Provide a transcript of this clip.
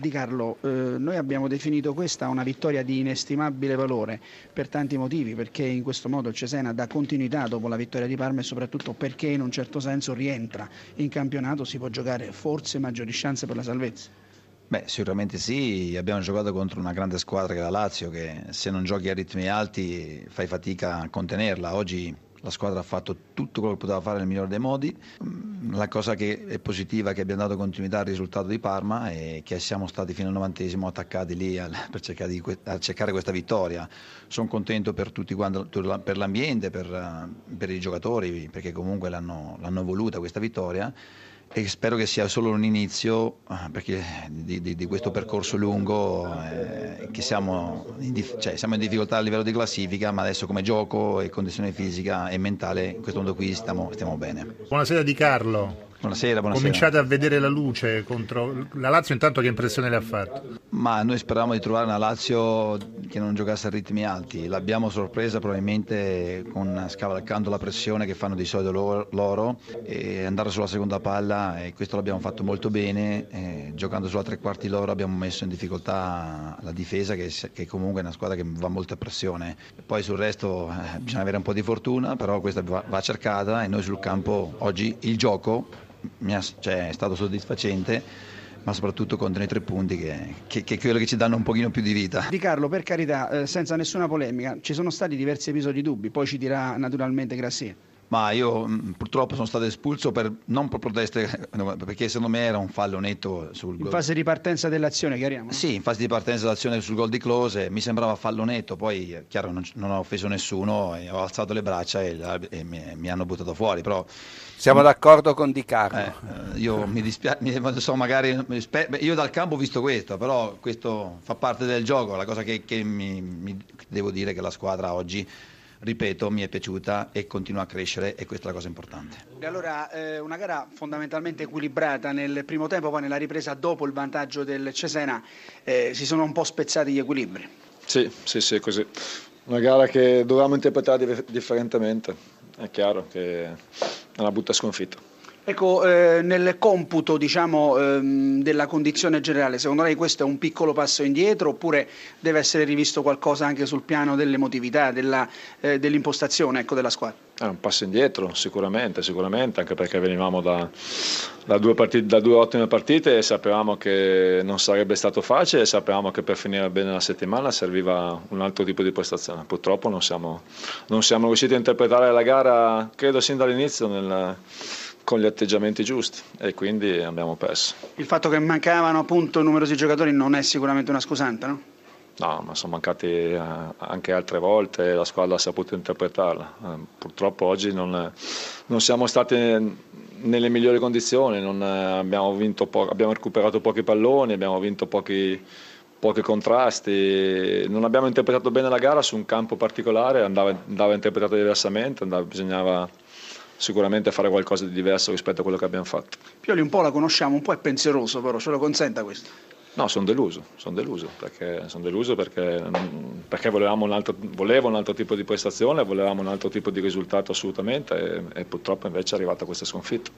Di Carlo, eh, noi abbiamo definito questa una vittoria di inestimabile valore per tanti motivi, perché in questo modo il Cesena dà continuità dopo la vittoria di Parma e soprattutto perché in un certo senso rientra in campionato, si può giocare forse maggiori chance per la salvezza. Beh, sicuramente sì, abbiamo giocato contro una grande squadra che è la Lazio, che se non giochi a ritmi alti fai fatica a contenerla. Oggi la squadra ha fatto tutto quello che poteva fare nel migliore dei modi. Mm, la cosa che è positiva è che abbiamo dato continuità al risultato di Parma e che siamo stati fino al novantesimo attaccati lì per cercare, di, cercare, questa vittoria. Sono contento per tutti quanti, per l'ambiente, per, per i giocatori, perché comunque l'hanno, l'hanno voluta questa vittoria e spero che sia solo un inizio eh, di, di, di, questo percorso lungo eh, che siamo in, cioè, siamo in, difficoltà a livello di classifica ma adesso come gioco e condizione fisica e mentale in questo mondo qui stiamo, stiamo bene. Buonasera Di Carlo Buonasera, buonasera. Cominciate a vedere la luce contro la Lazio, intanto che impressione le ha fatto? Ma noi speravamo di trovare una Lazio che non giocasse a ritmi alti, l'abbiamo sorpresa probabilmente con scavalcando la pressione che fanno di solito loro e andare sulla seconda palla e questo l'abbiamo fatto molto bene, giocando sulla tre quarti loro abbiamo messo in difficoltà la difesa che, che comunque è una squadra che va molta pressione, poi sul resto eh, bisogna avere un po' di fortuna, però questa va, va cercata e noi sul campo oggi il gioco ha, cioè, è stato soddisfacente ma soprattutto contro i tre punti che, che, che, quello che ci danno un pochino più di vita. Di Carlo, per carità, eh, senza nessuna polemica, ci sono stati diversi episodi dubbi, poi ci dirà naturalmente Grassia. Ma io mh, purtroppo sono stato espulso per, non per proteste, perché secondo me era un fallo netto sul gol. In fase di partenza dell'azione, chiariamo? Sì, in fase di partenza dell'azione sul gol di Close mi sembrava fallo netto, poi chiaro non, non ho offeso nessuno, ho alzato le braccia e, e mi, mi, hanno buttato fuori, però siamo d'accordo con Di Carlo. Eh, eh io mi dispiace, so, magari, io dal campo ho visto questo, però questo fa parte del gioco. La cosa che, che mi, mi, devo dire è che la squadra oggi, ripeto, mi è piaciuta e continua a crescere e questa è la cosa importante. Allora, eh, una gara fondamentalmente equilibrata nel primo tempo, poi nella ripresa dopo il vantaggio del Cesena eh, si sono un po' spezzati gli equilibri. Sì, sì, sì, è così. Una gara che dovevamo interpretare differentemente, è chiaro che una brutta sconfitta. Ecco, eh, nel computo diciamo, ehm, della condizione generale, secondo lei questo è un piccolo passo indietro oppure deve essere rivisto qualcosa anche sul piano dell'emotività, della, eh, dell'impostazione ecco, della squadra? È un passo indietro, sicuramente, sicuramente, anche perché venivamo da, da, due partite, da, due ottime partite e sapevamo che non sarebbe stato facile e sapevamo che per finire bene la settimana serviva un altro tipo di prestazione. Purtroppo non siamo, non siamo riusciti a interpretare la gara, credo sin dall'inizio, nel, con gli atteggiamenti giusti e quindi abbiamo perso. Il fatto che mancavano appunto numerosi giocatori non è sicuramente una scusante, no? No, ma sono mancati eh, anche altre volte e la squadra ha saputo interpretarla. Eh, purtroppo oggi non, non, siamo stati nelle migliori condizioni, abbiamo, po- abbiamo, recuperato pochi palloni, abbiamo vinto pochi, pochi, contrasti, non abbiamo interpretato bene la gara su un campo particolare, andava, andava interpretato diversamente, andava, bisognava sicuramente fare qualcosa di diverso rispetto a quello che abbiamo fatto. Pioli un po' la conosciamo, un po' è pensieroso però, ce lo consenta questo? No, sono deluso, sono deluso, perché, son deluso perché, perché volevamo un altro, volevo un altro tipo di prestazione, volevamo un altro tipo di risultato assolutamente e, e purtroppo invece è arrivata questa sconfitta.